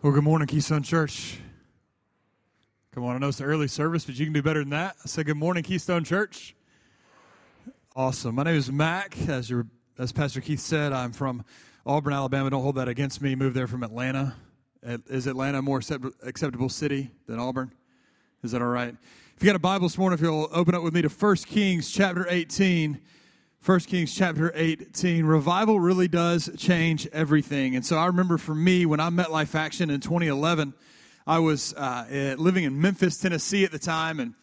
Well, good morning, Keystone Church. Come on, I know it's the early service, but you can do better than that. I said, Good morning, Keystone Church. Awesome. My name is Mac. As your as Pastor Keith said, I'm from Auburn, Alabama. Don't hold that against me. Moved there from Atlanta. Is Atlanta a more acceptable city than Auburn? Is that all right? If you got a Bible this morning, if you'll open up with me to 1 Kings chapter 18. 1 Kings chapter 18. Revival really does change everything. And so I remember for me, when I met Life Action in 2011, I was uh, eh, living in Memphis, Tennessee at the time, and,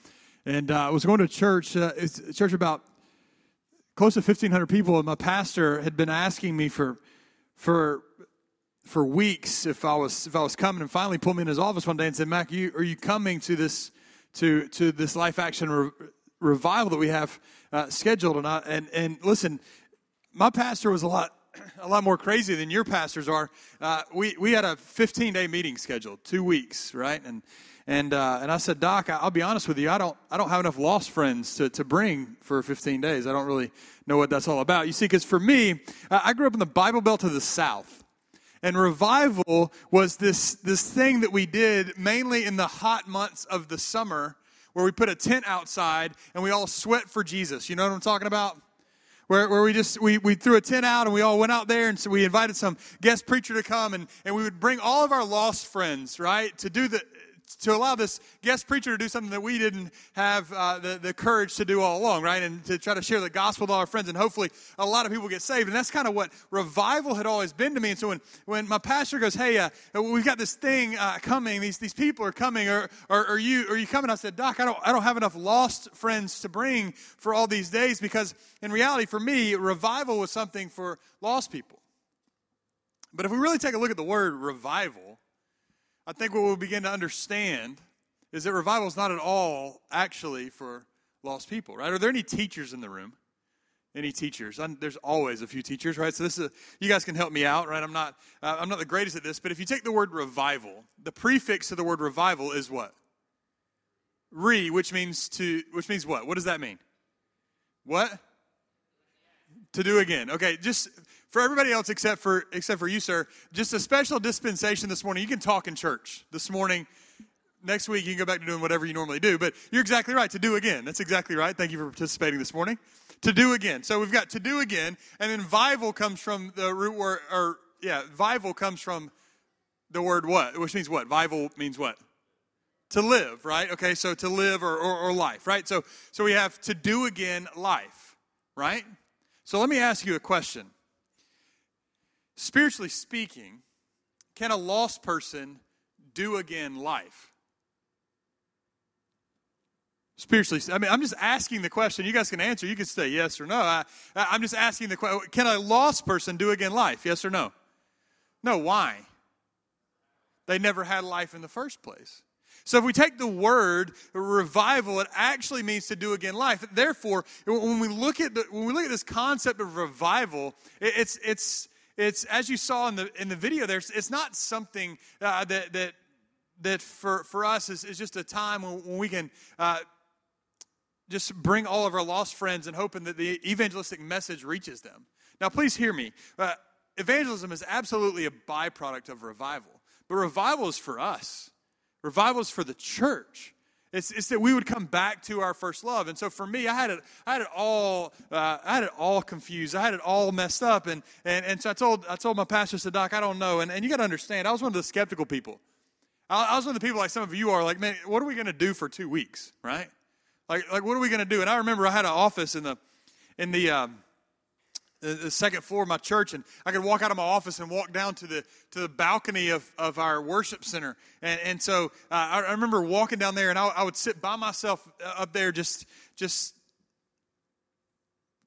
and uh, I was going to church, uh, church about close to 1,500 people, and my pastor had been asking me for, for, for weeks if I, was, if I was coming, and finally pulled me in his office one day and said, Mac, you, are you coming to this, to, to this Life Action re- revival that we have uh, scheduled. And, I, and, and listen, my pastor was a lot, a lot more crazy than your pastors are. Uh, we, we had a 15 day meeting scheduled, two weeks, right? And, and, uh, and I said, Doc, I'll be honest with you, I don't, I don't have enough lost friends to, to bring for 15 days. I don't really know what that's all about. You see, because for me, I grew up in the Bible Belt to the South. And revival was this, this thing that we did mainly in the hot months of the summer where we put a tent outside and we all sweat for Jesus. You know what I'm talking about? Where, where we just we, we threw a tent out and we all went out there and so we invited some guest preacher to come and, and we would bring all of our lost friends right to do the to allow this guest preacher to do something that we didn't have uh, the, the courage to do all along, right? And to try to share the gospel with all our friends, and hopefully a lot of people get saved. And that's kind of what revival had always been to me. And so when, when my pastor goes, Hey, uh, we've got this thing uh, coming, these, these people are coming, or, or, are, you, are you coming? I said, Doc, I don't, I don't have enough lost friends to bring for all these days because in reality, for me, revival was something for lost people. But if we really take a look at the word revival, I think what we'll begin to understand is that revival is not at all actually for lost people, right? Are there any teachers in the room? Any teachers? I'm, there's always a few teachers, right? So this is a, you guys can help me out, right? I'm not uh, I'm not the greatest at this, but if you take the word revival, the prefix to the word revival is what? Re, which means to which means what? What does that mean? What? To do again. Okay, just for everybody else except for except for you, sir, just a special dispensation this morning. You can talk in church this morning. Next week you can go back to doing whatever you normally do. But you're exactly right. To do again. That's exactly right. Thank you for participating this morning. To do again. So we've got to do again, and then vival comes from the root word, or yeah, vival comes from the word what, which means what? Vival means what? To live, right? Okay, so to live or, or, or life, right? So so we have to do again life, right? So let me ask you a question. Spiritually speaking, can a lost person do again life? Spiritually, I mean, I'm just asking the question. You guys can answer. You can say yes or no. I, I'm just asking the question. Can a lost person do again life? Yes or no? No. Why? They never had life in the first place. So if we take the word revival, it actually means to do again life. Therefore, when we look at the, when we look at this concept of revival, it's it's it's as you saw in the in the video there. It's not something uh, that that that for for us is, is just a time when, when we can. Uh, just bring all of our lost friends and hoping that the evangelistic message reaches them. Now, please hear me. Uh, evangelism is absolutely a byproduct of revival, but revival is for us. Revival is for the church. It's, it's that we would come back to our first love. And so for me, I had it, I had it all, uh, I had it all confused. I had it all messed up. And, and, and so I told, I told my pastor, said, Doc, I don't know. And, and you got to understand, I was one of the skeptical people. I, I was one of the people like some of you are like, man, what are we going to do for two weeks, right? Like, like what are we going to do? And I remember I had an office in the, in the, um, the second floor of my church, and I could walk out of my office and walk down to the to the balcony of, of our worship center. And, and so uh, I, I, remember walking down there, and I, I, would sit by myself uh, up there, just just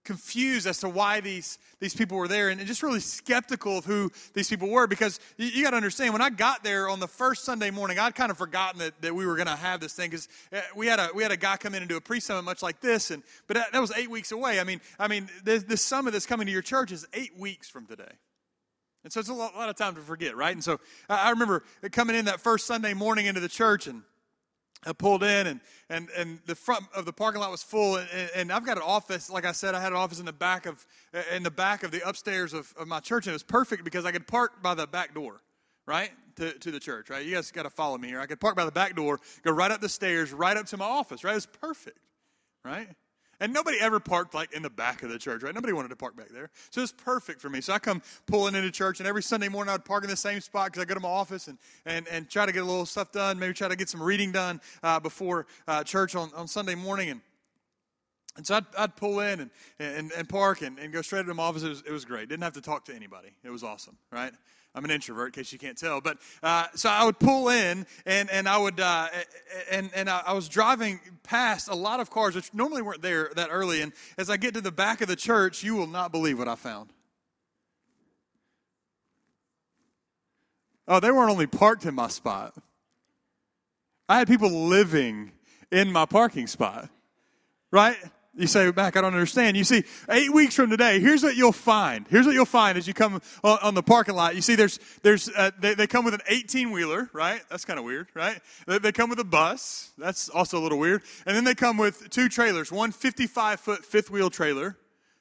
confused as to why these, these people were there and just really skeptical of who these people were because you, you got to understand when i got there on the first sunday morning i'd kind of forgotten that, that we were going to have this thing because uh, we had a we had a guy come in and do a pre-summit much like this and but that, that was eight weeks away. I mean i mean this, this, summit that's coming to your church is eight weeks from today. And so it's a lot, a lot of time to forget right? And so I, I remember coming in that first sunday morning into the church and I pulled in and, and, and the front of the parking lot was full and, and, I've got an office like I said I had an office in the back of in the back of the upstairs of, of my church and it was perfect because I could park by the back door right, to, to the church, right? You guys got to follow me here. I could park by the back door, go right up the stairs, right up to my office, right? It was perfect, right? And nobody ever parked like in the back of the church, right? Nobody wanted to park back there. So it was perfect for me. So I come pulling into church, and every Sunday morning I'd park in the same spot because I go to my office and, and, and try to get a little stuff done, maybe try to get some reading done uh, before uh, church on, on Sunday morning. And, and so I'd, I'd pull in and, and, and park and, and go straight to my office. It was, it was great. Didn't have to talk to anybody. It was awesome, right? I'm an introvert, in case you can't tell. But uh, so I would pull in, and and I would uh, and and I was driving past a lot of cars which normally weren't there that early. And as I get to the back of the church, you will not believe what I found. Oh, they weren't only parked in my spot. I had people living in my parking spot, right? You say, Mac, I don't understand. You see, eight weeks from today, here's what you'll find. Here's what you'll find as you come on, on the parking lot. You see, there's, there's, uh, they, they come with an 18 wheeler, right? That's kind of weird, right? They, they come with a bus. That's also a little weird. And then they come with two trailers, one 55 foot fifth wheel trailer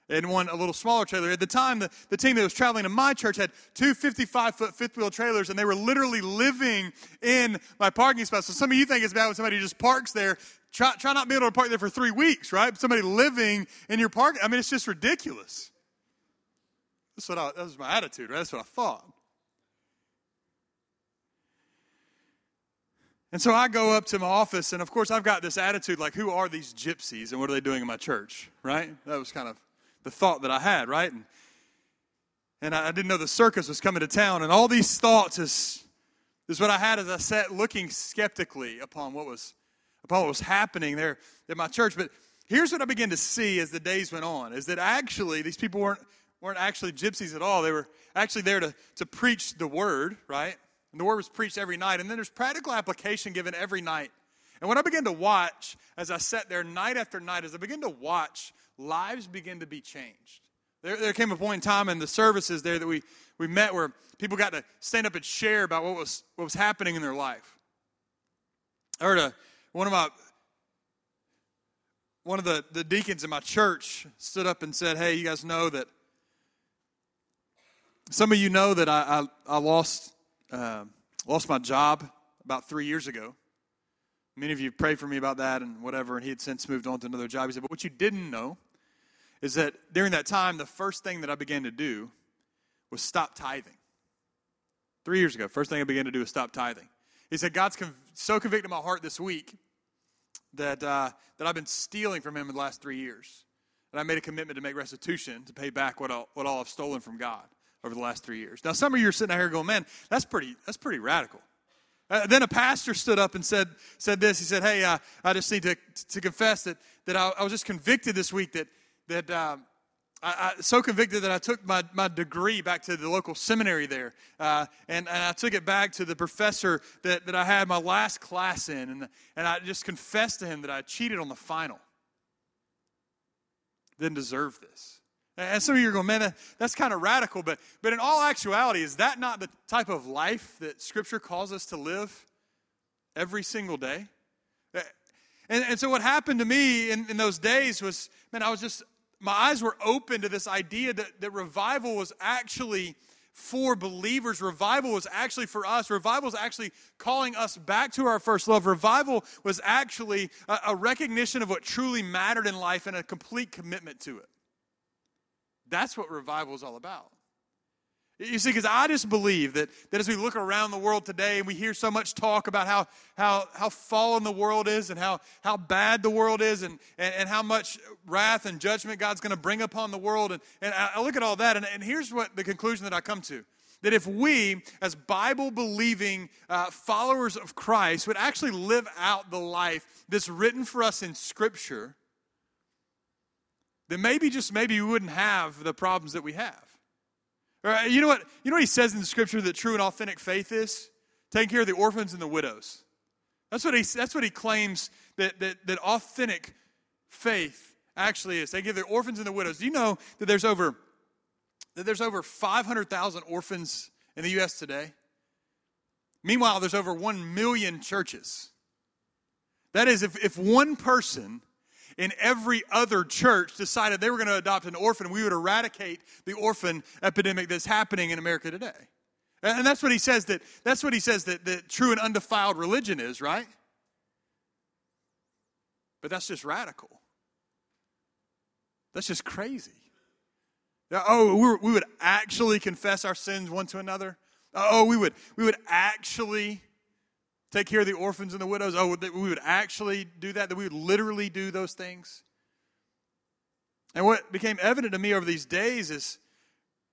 and one a little smaller trailer. At the time, the, the team that was traveling to my church had two 55 foot fifth wheel trailers, and they were literally living in my parking spot. So some of you think it's bad when somebody just parks there Try, try not being able to park there for three weeks, right? Somebody living in your park. I mean, it's just ridiculous. That's what I, that was my attitude, right? That's what I thought. And so I go up to my office, and of course, I've got this attitude like, who are these gypsies and what are they doing in my church, right? That was kind of the thought that I had, right? And, and I, didn't know the circus was coming to town, and all these thoughts is, is what I had as I sat looking skeptically upon what was upon what was happening there at my church. But here's what I began to see as the days went on is that actually these people weren't, weren't actually gypsies at all. They were actually there to, to preach the word, right? And the word was preached every night. And then there's practical application given every night. And when I began to watch, as I sat there night after night, as I began to watch, lives begin to be changed. There, there came a point in time in the services there that we, we met where people got to stand up and share about what was, what was happening in their life. I heard a, one of my one of the, the deacons in my church stood up and said, Hey, you guys know that some of you know that I, I, I lost, uh, lost my job about three years ago. Many of you prayed for me about that and whatever, and he had since moved on to another job. He said, But what you didn't know is that during that time, the first thing that I began to do was stop tithing. Three years ago, first thing I began to do was stop tithing. He said, God's conv- so convicted my heart this week that, uh, that I've been stealing from him in the last three years. And I made a commitment to make restitution to pay back what all, what all I've stolen from God over the last three years. Now, some of you are sitting out here going, man, that's pretty, that's pretty radical. Uh, then a pastor stood up and said, said this. He said, hey, uh, I just need to, to confess that, that I, I was just convicted this week that, that um, I, I, so convicted that I took my, my degree back to the local seminary there. Uh, and, and I took it back to the professor that, that I had my last class in. And, and I just confessed to him that I cheated on the final. Didn't deserve this. And some of you are going, man, that, that's kind of radical. But, but in all actuality, is that not the type of life that Scripture calls us to live every single day? And, and so what happened to me in, in those days was, man, I was just my eyes were open to this idea that, that revival was actually for believers. Revival was actually for us. Revival was actually calling us back to our first love. Revival was actually a, a recognition of what truly mattered in life and a complete commitment to it. That's what revival is all about. You see, because I just believe that, that as we look around the world today and we hear so much talk about how, how, how fallen the world is and how, how bad the world is and, and, and how much wrath and judgment God's going to bring upon the world. And, and I look at all that, and, and here's what the conclusion that I come to that if we, as Bible believing uh, followers of Christ, would actually live out the life that's written for us in Scripture, then maybe, just maybe, we wouldn't have the problems that we have. Right, you know what? You know what he says in the scripture that true and authentic faith is? Taking care of the orphans and the widows. That's what he, that's what he claims that, that, that authentic faith actually is. They give the orphans and the widows. Do you know that there's over that there's over 500,000 orphans in the U.S. today? Meanwhile, there's over 1 million churches. That is, if, if one person in every other church decided they were going to adopt an orphan, we would eradicate the orphan epidemic that's happening in America today. And that's what he says that that's what he says that, that true and undefiled religion is, right? But that's just radical. That's just crazy. Oh, we would actually confess our sins one to another. Oh, we would we would actually take care of the orphans and the widows. Oh, we would actually do that. That we would literally do those things. And what became evident to me over these days is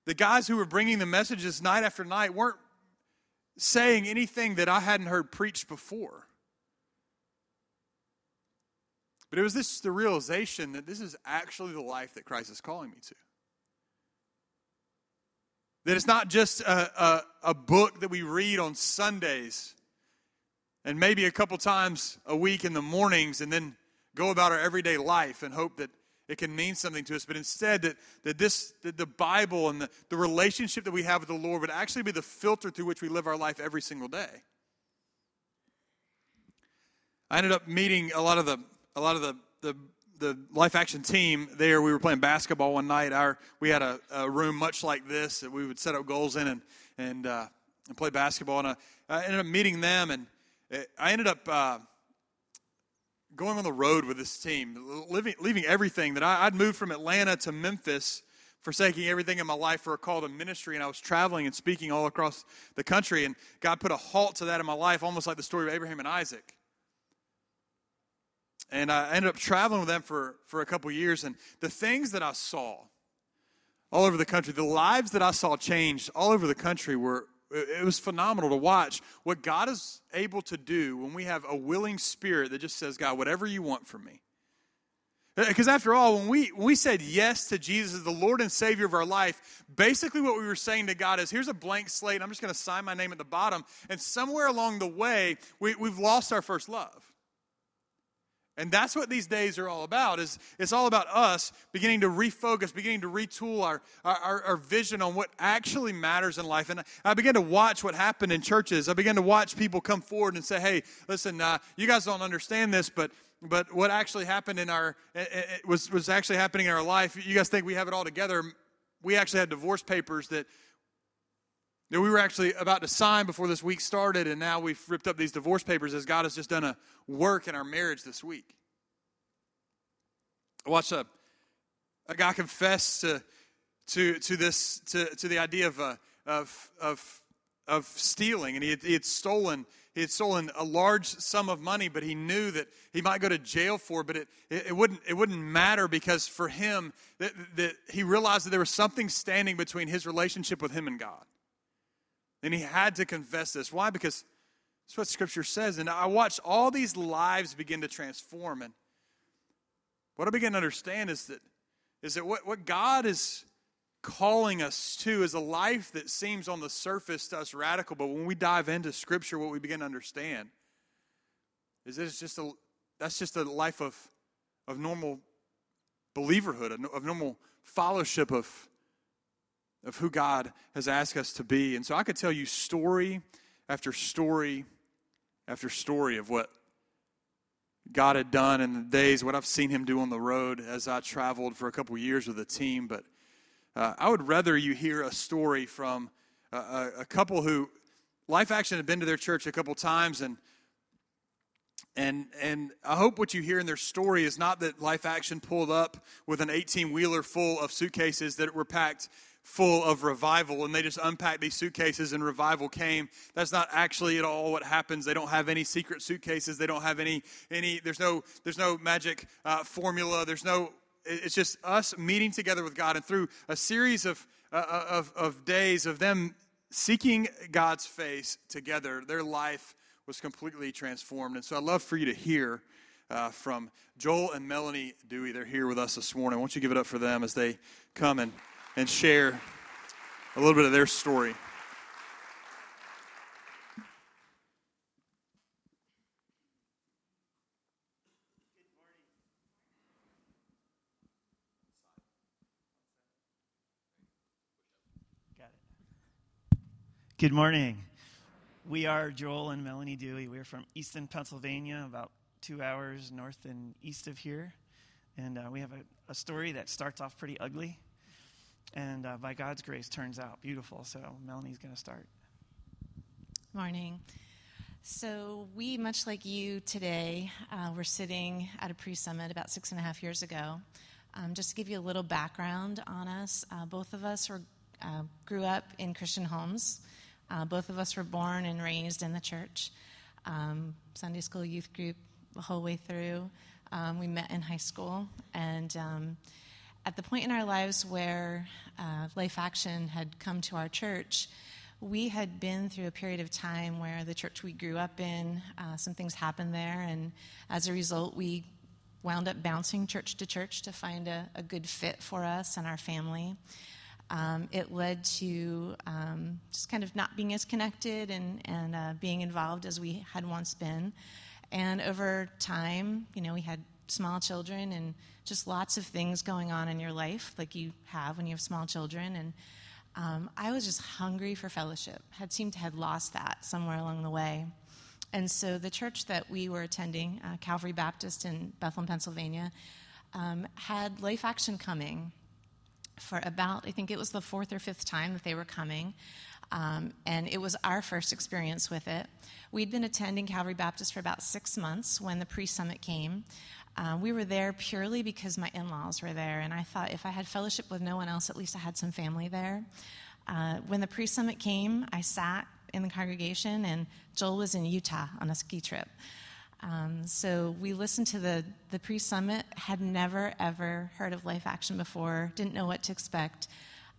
the guys who were bringing the messages night after night weren't saying anything that I hadn't heard preached before. But it was this the realization that this is actually the life that Christ is calling me to. That it's not just a, a, a book that we read on Sundays and maybe a couple times a week in the mornings and then go about our everyday life and hope that it can mean something to us, but instead that, that this that the Bible and the, the relationship that we have with the Lord would actually be the filter through which we live our life every single day. I ended up meeting a lot of the a lot of the the, the life action team there. We were playing basketball one night. Our we had a, a room much like this that we would set up goals in and and uh, and play basketball. And I, I, ended up meeting them, and I ended up. Uh, going on the road with this team, living, leaving everything that I, would moved from Atlanta to Memphis, forsaking everything in my life for a call to ministry, and I was traveling and speaking all across the country, and God put a halt to that in my life, almost like the story of Abraham and Isaac. And I ended up traveling with them for, for a couple years, and the things that I saw all over the country, the lives that I saw changed all over the country were, it was phenomenal to watch what God is able to do when we have a willing spirit that just says, God, whatever you want from me. Eh, because after all, when we, when we said yes to Jesus as the Lord and Savior of our life, basically what we were saying to God is, here's a blank slate. I'm just going to sign my name at the bottom. And somewhere along the way, we, we've lost our first love. And that's what these days are all about. Is it's all about us beginning to refocus, beginning to retool our, our, our, vision on what actually matters in life. And I began to watch what happened in churches. I began to watch people come forward and say, "Hey, listen, uh, you guys don't understand this, but but what actually happened in our was was actually happening in our life. You guys think we have it all together? We actually had divorce papers that that we were actually about to sign before this week started, and now we've ripped up these divorce papers as God has just done a work in our marriage this week. I watched a, a guy confess to, to, to this to, to the idea of, uh, of, of, of stealing, and he had, he had stolen he had stolen a large sum of money, but he knew that he might go to jail for it, but it, it, it, wouldn't, it wouldn't matter because for him, that, that he realized that there was something standing between his relationship with him and God. And he had to confess this. Why? Because that's what Scripture says. And I watched all these lives begin to transform. And what I begin to understand is that, is that what, what God is calling us to is a life that seems on the surface to us radical, but when we dive into Scripture, what we begin to understand is that it's just a, that's just a life of, of normal believerhood, of normal fellowship of of who God has asked us to be. And so I could tell you story after story after story of what God had done in the days, what I've seen Him do on the road as I traveled for a couple years with the team. But uh, I would rather you hear a story from a, a couple who Life Action had been to their church a couple times and and and I hope what you hear in their story is not that Life Action pulled up with an 18 wheeler full of suitcases that were packed full of revival and they just unpacked these suitcases and revival came. That's not actually at all what happens. They don't have any secret suitcases. They don't have any any there's no there's no magic uh, formula. There's no it's just us meeting together with god and through a series of uh, uh, of, of days of them seeking god's face together their life was completely transformed. And so i'd love for you to hear uh, from joel and melanie dewey. They're here with us this morning. Won't you give it up for them as they come and and share a little bit of their story. Good morning. We are Joel and Melanie Dewey. We're from Easton, Pennsylvania, about two hours north and east of here. And uh, we have a, a story that starts off pretty ugly and uh, by God's grace turns out beautiful. So Melanie's going to start. Morning. So, we, much like you today, uh, were sitting at a pre summit about six and a half years ago. Um, just to give you a little background on us, uh, both of us were, uh, grew up in Christian homes. Uh, both of us were born and raised in the church, um, Sunday school, youth group, the whole way through. Um, we met in high school, and um, at the point in our lives where uh, Life Action had come to our church, we had been through a period of time where the church we grew up in, uh, some things happened there, and as a result, we wound up bouncing church to church to find a, a good fit for us and our family. Um, it led to um, just kind of not being as connected and, and uh, being involved as we had once been. And over time, you know, we had small children and just lots of things going on in your life, like you have when you have small children. And um, I was just hungry for fellowship, had seemed to have lost that somewhere along the way. And so the church that we were attending, uh, Calvary Baptist in Bethlehem, Pennsylvania, um, had Life Action coming for about, I think it was the fourth or fifth time that they were coming. Um, and it was our first experience with it. We'd been attending Calvary Baptist for about six months when the pre summit came. Uh, we were there purely because my in laws were there, and I thought if I had fellowship with no one else, at least I had some family there. Uh, when the pre summit came, I sat in the congregation, and Joel was in Utah on a ski trip. Um, so we listened to the, the pre summit, had never ever heard of Life Action before, didn't know what to expect.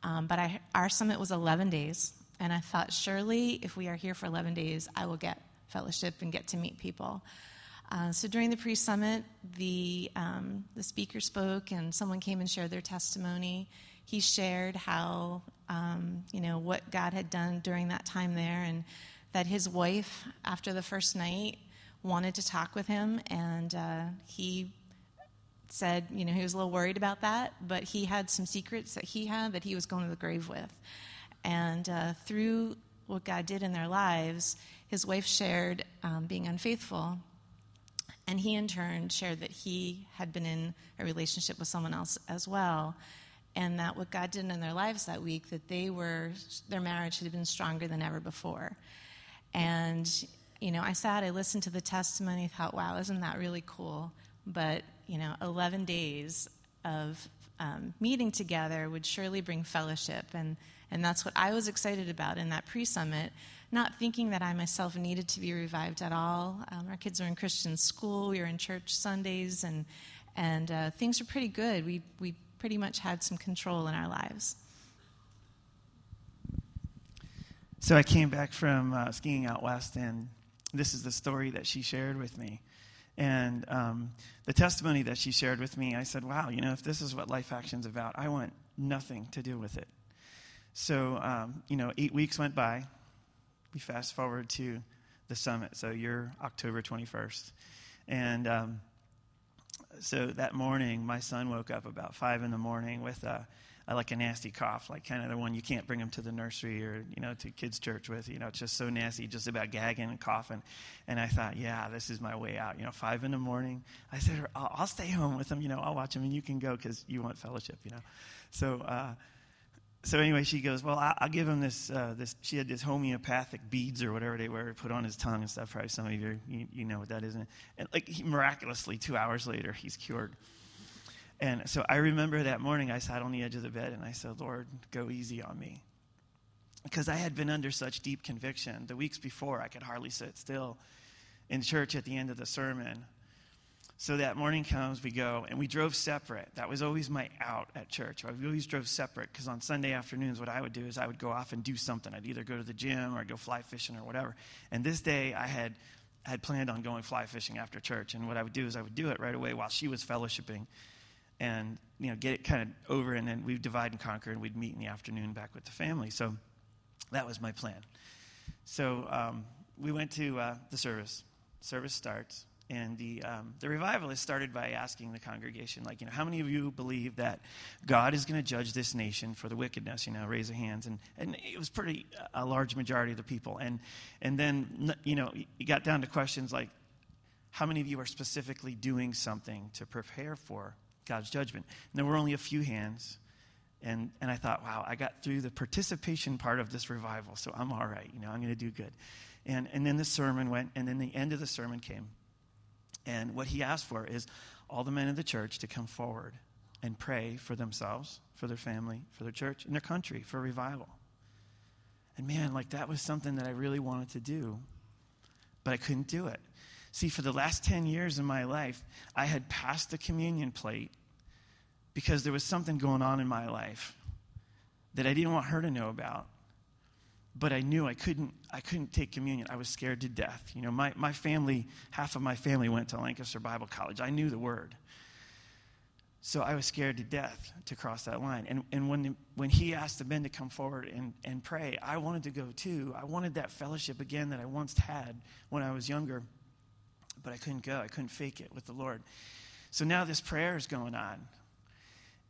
Um, but I, our summit was 11 days, and I thought, surely if we are here for 11 days, I will get fellowship and get to meet people. Uh, so during the pre-summit, the um, the speaker spoke, and someone came and shared their testimony. He shared how um, you know what God had done during that time there, and that his wife, after the first night, wanted to talk with him, and uh, he said, you know, he was a little worried about that, but he had some secrets that he had that he was going to the grave with, and uh, through what God did in their lives, his wife shared um, being unfaithful and he, in turn, shared that he had been in a relationship with someone else as well. And that what God did in their lives that week, that they were, their marriage had been stronger than ever before. And, you know, I sat, I listened to the testimony, thought, wow, isn't that really cool? But, you know, 11 days of um, meeting together would surely bring fellowship. And, and that's what I was excited about in that pre summit not thinking that I myself needed to be revived at all. Um, our kids are in Christian school, we were in church Sundays, and, and uh, things were pretty good. We, we pretty much had some control in our lives. So I came back from uh, skiing out west, and this is the story that she shared with me. And um, the testimony that she shared with me, I said, wow, you know, if this is what Life Action's about, I want nothing to do with it. So, um, you know, eight weeks went by we fast forward to the summit. So you're October 21st. And um, so that morning, my son woke up about 5 in the morning with a, a, like a nasty cough, like kind of the one you can't bring him to the nursery or, you know, to kids' church with. You know, it's just so nasty, just about gagging and coughing. And I thought, yeah, this is my way out. You know, 5 in the morning. I said, I'll, I'll stay home with him. You know, I'll watch him and you can go because you want fellowship, you know. So, uh, so anyway, she goes, well, I'll give him this. Uh, this she had this homeopathic beads or whatever they were put on his tongue and stuff. Probably some of you, you, you know what that is. And like he, miraculously, two hours later, he's cured. And so I remember that morning, I sat on the edge of the bed and I said, Lord, go easy on me. Because I had been under such deep conviction. The weeks before, I could hardly sit still in church at the end of the sermon. So that morning comes, we go, and we drove separate. That was always my out at church. We always drove separate because on Sunday afternoons, what I would do is I would go off and do something. I'd either go to the gym or I'd go fly fishing or whatever. And this day, I had had planned on going fly fishing after church. And what I would do is I would do it right away while she was fellowshipping, and you know get it kind of over, and then we'd divide and conquer, and we'd meet in the afternoon back with the family. So that was my plan. So um, we went to uh, the service. Service starts and the, um, the revivalist started by asking the congregation, like, you know, how many of you believe that God is going to judge this nation for the wickedness? You know, raise your hands. And, and it was pretty, a large majority of the people. And, and then, you know, you got down to questions like, how many of you are specifically doing something to prepare for God's judgment? And there were only a few hands. And, and I thought, wow, I got through the participation part of this revival, so I'm all right. You know, I'm going to do good. And, and then the sermon went, and then the end of the sermon came. And what he asked for is all the men of the church to come forward and pray for themselves, for their family, for their church, and their country for revival. And man, like that was something that I really wanted to do, but I couldn't do it. See, for the last 10 years of my life, I had passed the communion plate because there was something going on in my life that I didn't want her to know about. But I knew I couldn't, I couldn't take communion. I was scared to death. You know, my, my family, half of my family went to Lancaster Bible College. I knew the word. So I was scared to death to cross that line. And, and when, when he asked the men to come forward and, and pray, I wanted to go too. I wanted that fellowship again that I once had when I was younger, but I couldn't go. I couldn't fake it with the Lord. So now this prayer is going on.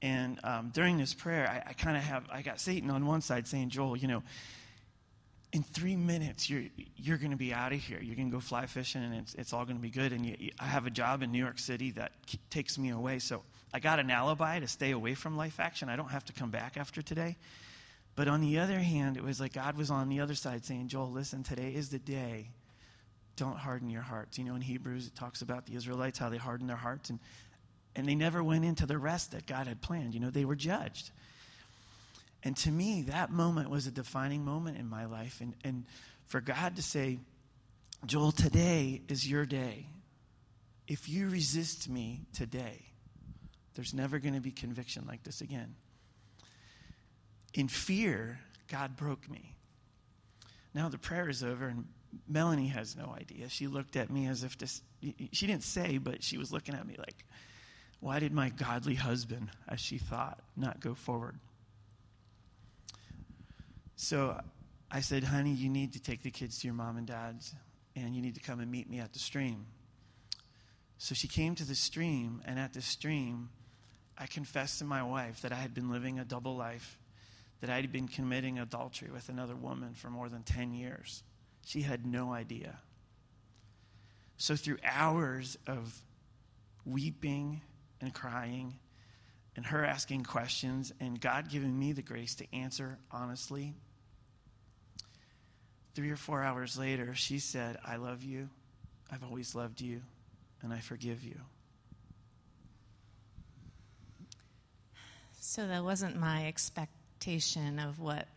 And um, during this prayer, I, I kind of have, I got Satan on one side saying, Joel, you know, in three minutes, you're, you're going to be out of here. You're going to go fly fishing and it's, it's all going to be good. And you, I have a job in New York City that takes me away. So I got an alibi to stay away from life action. I don't have to come back after today. But on the other hand, it was like God was on the other side saying, Joel, listen, today is the day. Don't harden your hearts. You know, in Hebrews, it talks about the Israelites, how they hardened their hearts. And, and they never went into the rest that God had planned. You know, they were judged. And to me, that moment was a defining moment in my life. And, and for God to say, Joel, today is your day. If you resist me today, there's never going to be conviction like this again. In fear, God broke me. Now the prayer is over, and Melanie has no idea. She looked at me as if to, she didn't say, but she was looking at me like, why did my godly husband, as she thought, not go forward? So I said, honey, you need to take the kids to your mom and dad's, and you need to come and meet me at the stream. So she came to the stream, and at the stream, I confessed to my wife that I had been living a double life, that I had been committing adultery with another woman for more than 10 years. She had no idea. So, through hours of weeping and crying, and her asking questions, and God giving me the grace to answer honestly, Three or four hours later, she said, I love you. I've always loved you, and I forgive you. So that wasn't my expectation of what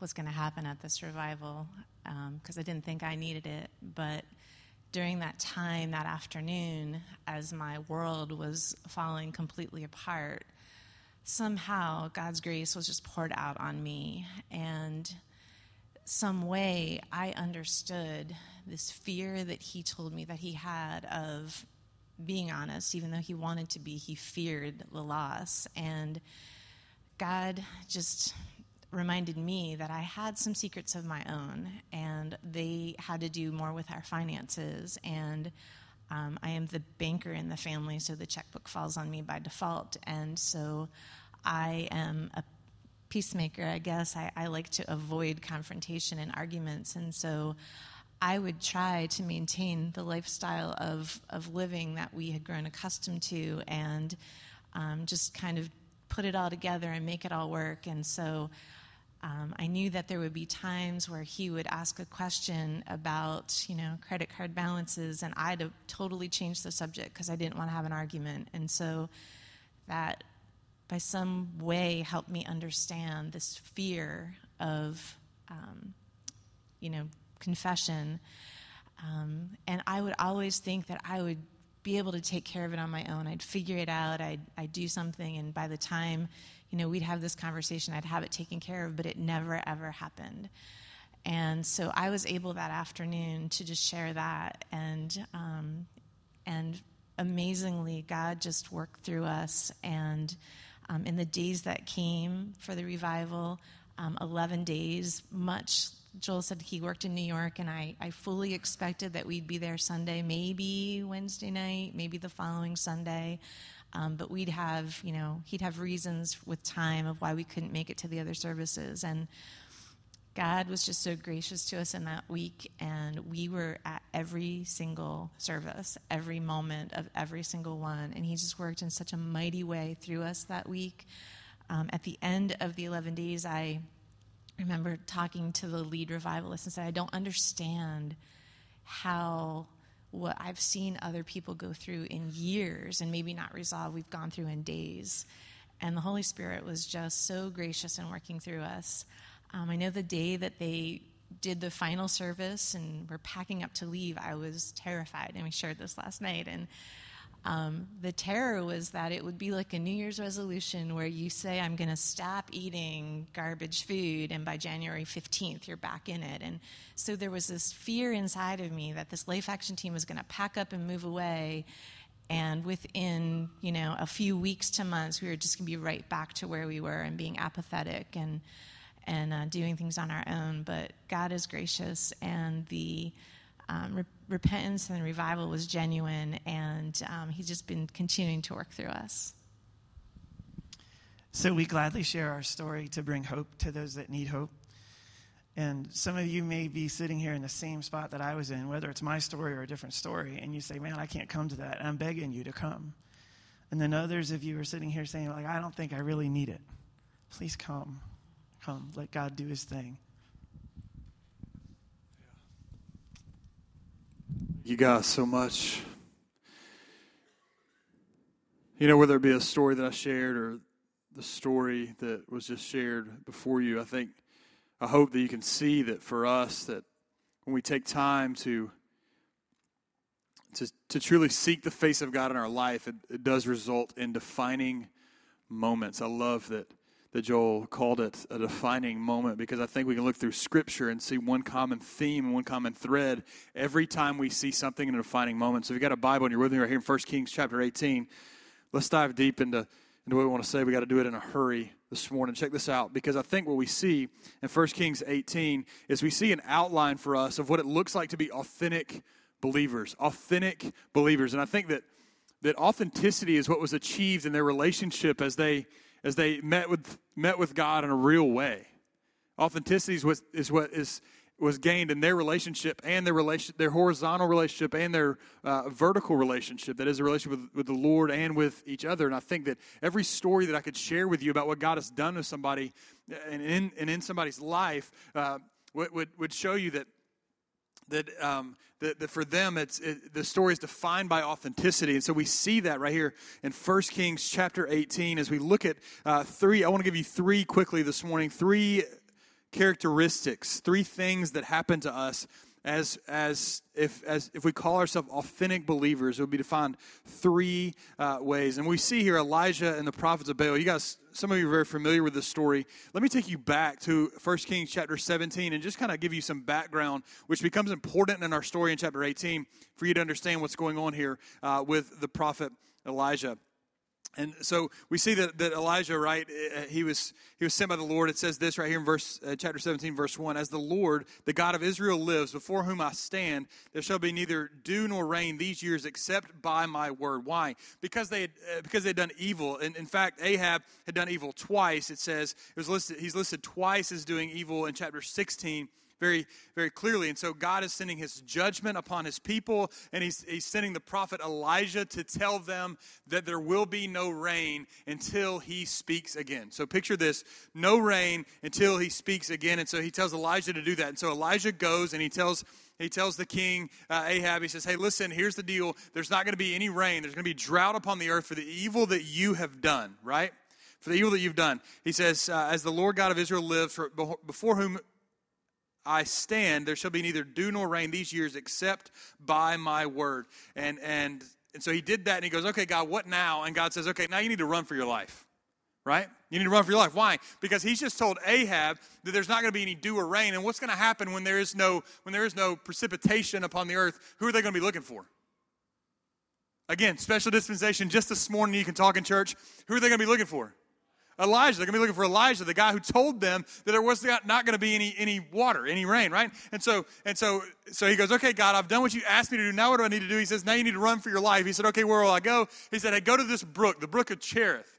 was going to happen at this revival because um, I didn't think I needed it. But during that time, that afternoon, as my world was falling completely apart, somehow God's grace was just poured out on me. And some way I understood this fear that he told me that he had of being honest, even though he wanted to be, he feared the loss. And God just reminded me that I had some secrets of my own, and they had to do more with our finances. And um, I am the banker in the family, so the checkbook falls on me by default. And so I am a peacemaker, I guess. I, I like to avoid confrontation and arguments. And so I would try to maintain the lifestyle of, of living that we had grown accustomed to and um, just kind of put it all together and make it all work. And so um, I knew that there would be times where he would ask a question about, you know, credit card balances, and I'd totally changed the subject because I didn't want to have an argument. And so that by some way help me understand this fear of, um, you know, confession. Um, and I would always think that I would be able to take care of it on my own. I'd figure it out. I'd, I'd do something, and by the time, you know, we'd have this conversation, I'd have it taken care of. But it never ever happened. And so I was able that afternoon to just share that, and um, and amazingly, God just worked through us and um, in the days that came for the revival, um, 11 days, much. Joel said he worked in New York, and I, I fully expected that we'd be there Sunday, maybe Wednesday night, maybe the following Sunday. Um, but we'd have, you know, he'd have reasons with time of why we couldn't make it to the other services. And God was just so gracious to us in that week, and we were at every single service, every moment of every single one. And He just worked in such a mighty way through us that week. Um, at the end of the 11 days, I remember talking to the lead revivalist and said, I don't understand how what I've seen other people go through in years and maybe not resolve, we've gone through in days. And the Holy Spirit was just so gracious in working through us. Um, I know the day that they did the final service and we're packing up to leave, I was terrified. And we shared this last night. And um, the terror was that it would be like a New Year's resolution where you say, I'm going to stop eating garbage food, and by January 15th, you're back in it. And so there was this fear inside of me that this Life Action team was going to pack up and move away. And within, you know, a few weeks to months, we were just going to be right back to where we were and being apathetic and and uh, doing things on our own. But God is gracious, and the um, re- repentance and revival was genuine, and um, He's just been continuing to work through us. So we gladly share our story to bring hope to those that need hope. And some of you may be sitting here in the same spot that I was in, whether it's my story or a different story, and you say, Man, I can't come to that. I'm begging you to come. And then others of you are sitting here saying, like, I don't think I really need it. Please come. Come. Let God do his thing. you guys so much. You know, whether it be a story that I shared or the story that was just shared before you, I think, I hope that you can see that for us, that when we take time to to, to truly seek the face of God in our life, it, it does result in defining moments. I love that that Joel called it a defining moment because I think we can look through Scripture and see one common theme and one common thread every time we see something in a defining moment. So if you've got a Bible and you're with me right here in 1 Kings chapter 18, let's dive deep into, into what we want to say. we got to do it in a hurry this morning. Check this out because I think what we see in 1 Kings 18 is we see an outline for us of what it looks like to be authentic believers, authentic believers. And I think that that authenticity is what was achieved in their relationship as they as they met with, met with God in a real way. Authenticity is what is, what is was gained in their relationship and their relation, their horizontal relationship and their uh, vertical relationship. That is a relationship with, with the Lord and with each other. And I think that every story that I could share with you about what God has done to somebody and in, and in somebody's life uh, would, would, would show you that that, um, that, that, for them it's it, the story is defined by authenticity. And so we see that right here in 1 kings chapter 18 as we look at uh, three i want to give you three quickly this morning three characteristics three things that happen to us as as if as if we call ourselves authentic believers, it would be defined three uh, ways. And we see here Elijah and the prophets of Baal. You guys, some of you are very familiar with this story. Let me take you back to 1 Kings chapter 17 and just kind of give you some background, which becomes important in our story in chapter 18 for you to understand what's going on here uh, with the prophet Elijah. And so we see that, that Elijah, right, uh, he was, he was sent by the Lord. It says this right here in verse, uh, chapter 17, verse 1 As the Lord, the God of Israel, lives, before whom I stand, there shall be neither dew nor rain these years except by my word. Why? Because they had, uh, because they had done evil. And in fact, Ahab had done evil twice. It says, it was listed, he's listed twice as doing evil in chapter 16 very, very clearly. And so God is sending his judgment upon his people, and he's, he's sending the prophet Elijah to tell them that there will be no rain until he speaks again. So picture this no rain until he speaks again. And so he tells Elijah to do that. And so Elijah goes and he tells he tells the king uh, Ahab, he says, Hey, listen, here's the deal. There's not going to be any rain. There's going to be drought upon the earth for the evil that you have done, right? For the evil that you've done. He says, uh, As the Lord God of Israel lives, for, before whom I stand, there shall be neither dew nor rain these years except by my word. And, and, and so he did that and he goes, okay, God, what now? And God says, okay, now you need to run for your life. Right? You need to run for your life. Why? Because he's just told Ahab that there's not going to be any dew or rain. And what's going to happen when there is no when there is no precipitation upon the earth? Who are they going to be looking for? Again, special dispensation just this morning you can talk in church. Who are they going to be looking for? Elijah. They're going to be looking for Elijah, the guy who told them that there was not going to be any, any water, any rain, right? And so, and so, so he goes, okay, God, I've done what you asked me to do. Now what do I need to do? He says, now you need to run for your life. He said, okay, where will I go? He said, hey, go to this brook, the brook of Cherith.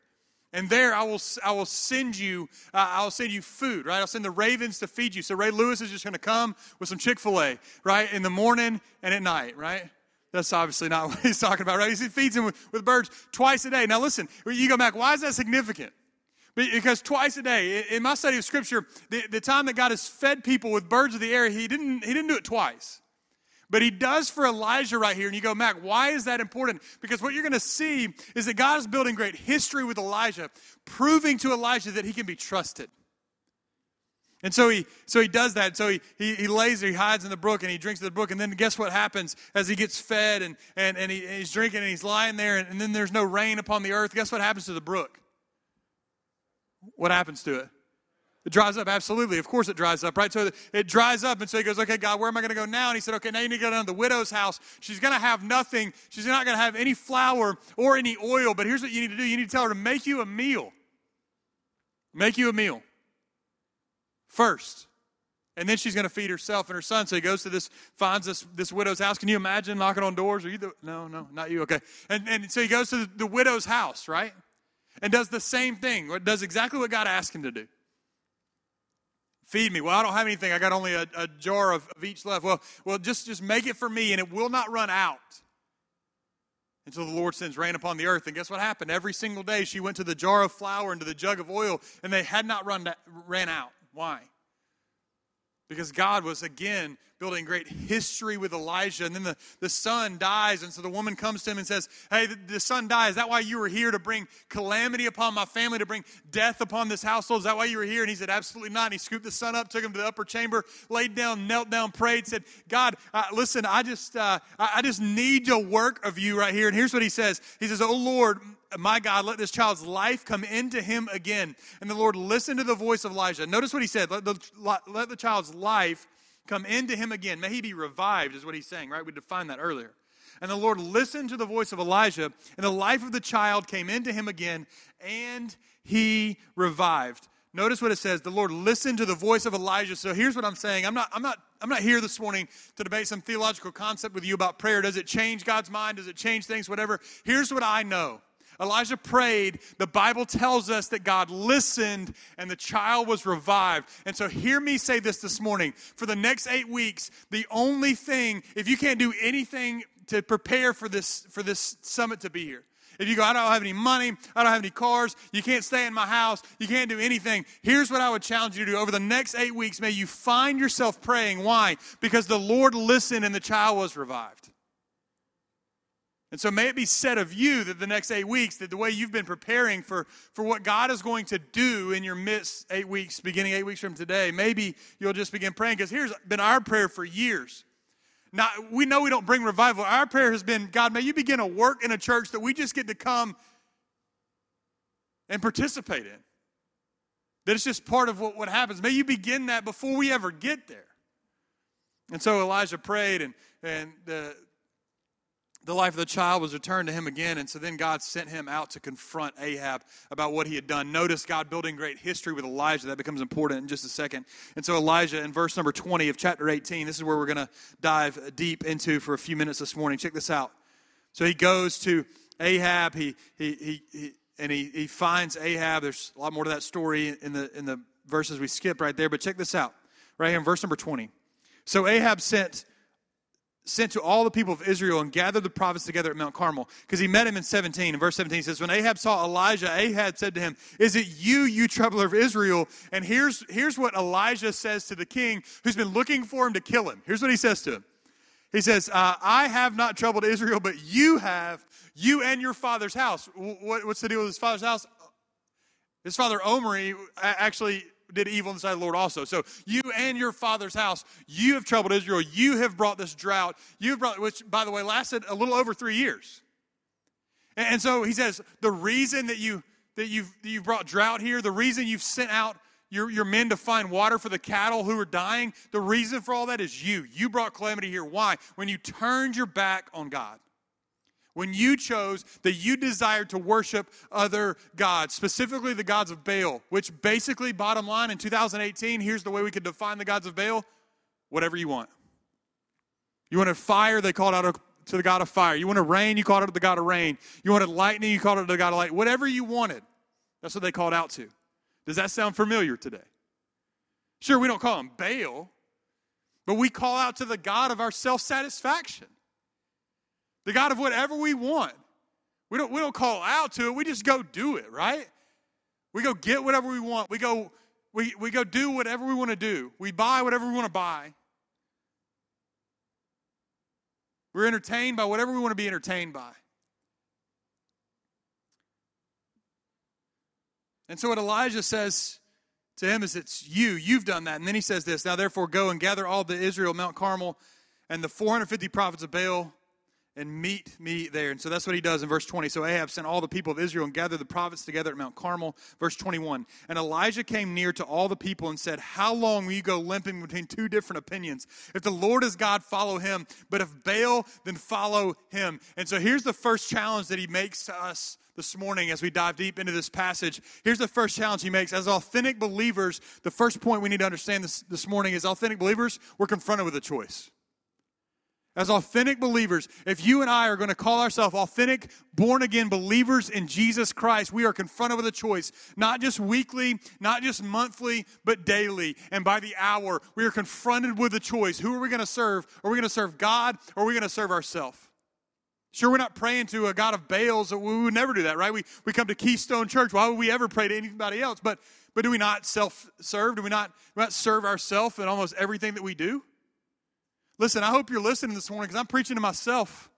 And there I will, I will send you, uh, I'll send you food, right? I'll send the ravens to feed you. So Ray Lewis is just going to come with some Chick-fil-A, right? In the morning and at night, right? That's obviously not what he's talking about, right? He feeds him with, with birds twice a day. Now listen, you go back, why is that significant? Because twice a day, in my study of Scripture, the, the time that God has fed people with birds of the air, he didn't, he didn't do it twice. But he does for Elijah right here. And you go, Mac, why is that important? Because what you're going to see is that God is building great history with Elijah, proving to Elijah that he can be trusted. And so he so he does that. So he, he, he lays there, he hides in the brook, and he drinks the brook. And then guess what happens as he gets fed and, and, and, he, and he's drinking and he's lying there, and, and then there's no rain upon the earth. Guess what happens to the brook? What happens to it? It dries up, absolutely. Of course it dries up, right? So it dries up, and so he goes, Okay, God, where am I going to go now? And he said, Okay, now you need to go down to the widow's house. She's going to have nothing. She's not going to have any flour or any oil, but here's what you need to do you need to tell her to make you a meal. Make you a meal first. And then she's going to feed herself and her son. So he goes to this, finds this, this widow's house. Can you imagine knocking on doors? Are you the, no, no, not you. Okay. And, and so he goes to the, the widow's house, right? And does the same thing. Does exactly what God asked him to do. Feed me. Well, I don't have anything. I got only a, a jar of, of each left. Well, well, just, just make it for me, and it will not run out until the Lord sends rain upon the earth. And guess what happened? Every single day she went to the jar of flour and to the jug of oil, and they had not run, ran out. Why? Because God was again building great history with Elijah. And then the, the son dies. And so the woman comes to him and says, Hey, the, the son dies. Is that why you were here to bring calamity upon my family, to bring death upon this household? Is that why you were here? And he said, Absolutely not. And he scooped the son up, took him to the upper chamber, laid down, knelt down, prayed, said, God, uh, listen, I just, uh, I, I just need your work of you right here. And here's what he says He says, Oh Lord, my God, let this child's life come into him again. And the Lord listened to the voice of Elijah. Notice what he said let the, let the child's life come into him again. May he be revived, is what he's saying, right? We defined that earlier. And the Lord listened to the voice of Elijah, and the life of the child came into him again, and he revived. Notice what it says. The Lord listened to the voice of Elijah. So here's what I'm saying. I'm not, I'm not, I'm not here this morning to debate some theological concept with you about prayer. Does it change God's mind? Does it change things? Whatever. Here's what I know. Elijah prayed. The Bible tells us that God listened and the child was revived. And so, hear me say this this morning. For the next eight weeks, the only thing, if you can't do anything to prepare for this, for this summit to be here, if you go, I don't have any money, I don't have any cars, you can't stay in my house, you can't do anything. Here's what I would challenge you to do. Over the next eight weeks, may you find yourself praying. Why? Because the Lord listened and the child was revived. And so may it be said of you that the next eight weeks, that the way you've been preparing for, for what God is going to do in your midst, eight weeks, beginning eight weeks from today, maybe you'll just begin praying. Because here's been our prayer for years. Now, we know we don't bring revival. Our prayer has been, God, may you begin a work in a church that we just get to come and participate in. That it's just part of what, what happens. May you begin that before we ever get there. And so Elijah prayed, and, and the, the life of the child was returned to him again. And so then God sent him out to confront Ahab about what he had done. Notice God building great history with Elijah. That becomes important in just a second. And so, Elijah, in verse number 20 of chapter 18, this is where we're going to dive deep into for a few minutes this morning. Check this out. So he goes to Ahab, he, he, he, he and he, he finds Ahab. There's a lot more to that story in the, in the verses we skipped right there. But check this out, right here in verse number 20. So Ahab sent sent to all the people of Israel and gathered the prophets together at Mount Carmel because he met him in 17. In verse 17 says, When Ahab saw Elijah, Ahab said to him, Is it you, you troubler of Israel? And here's, here's what Elijah says to the king who's been looking for him to kill him. Here's what he says to him He says, uh, I have not troubled Israel, but you have, you and your father's house. What, what's the deal with his father's house? His father Omri actually did evil in the sight of the Lord also. So you and your father's house, you have troubled Israel. You have brought this drought. You've brought, which by the way lasted a little over three years. And, and so he says, the reason that you that you've that you've brought drought here, the reason you've sent out your, your men to find water for the cattle who are dying, the reason for all that is you. You brought calamity here. Why? When you turned your back on God when you chose that you desired to worship other gods, specifically the gods of Baal, which basically, bottom line, in 2018, here's the way we could define the gods of Baal whatever you want. You wanted fire, they called out to the God of fire. You wanted rain, you called out to the God of rain. You wanted lightning, you called out to the God of light. Whatever you wanted, that's what they called out to. Does that sound familiar today? Sure, we don't call him Baal, but we call out to the God of our self satisfaction the God of whatever we want. We don't, we don't call out to it, we just go do it, right? We go get whatever we want. We go, we, we go do whatever we want to do. We buy whatever we want to buy. We're entertained by whatever we want to be entertained by. And so what Elijah says to him is, It's you, you've done that. And then he says this Now therefore go and gather all the Israel, Mount Carmel, and the 450 prophets of Baal and meet me there. And so that's what he does in verse 20. So Ahab sent all the people of Israel and gathered the prophets together at Mount Carmel. Verse 21. And Elijah came near to all the people and said, How long will you go limping between two different opinions? If the Lord is God, follow him. But if Baal, then follow him. And so here's the first challenge that he makes to us this morning as we dive deep into this passage. Here's the first challenge he makes. As authentic believers, the first point we need to understand this, this morning is authentic believers, we're confronted with a choice as authentic believers, if you and I are going to call ourselves authentic, born again believers in Jesus Christ, we are confronted with a choice, not just weekly, not just monthly, but daily. And by the hour, we are confronted with a choice. Who are we going to serve? Are we going to serve God or are we going to serve ourselves? Sure, we're not praying to a God of Baals. We would never do that, right? We, we come to Keystone Church. Why would we ever pray to anybody else? But, but do we not self serve? Do we not, we not serve ourselves in almost everything that we do? Listen, I hope you're listening this morning because I'm preaching to myself.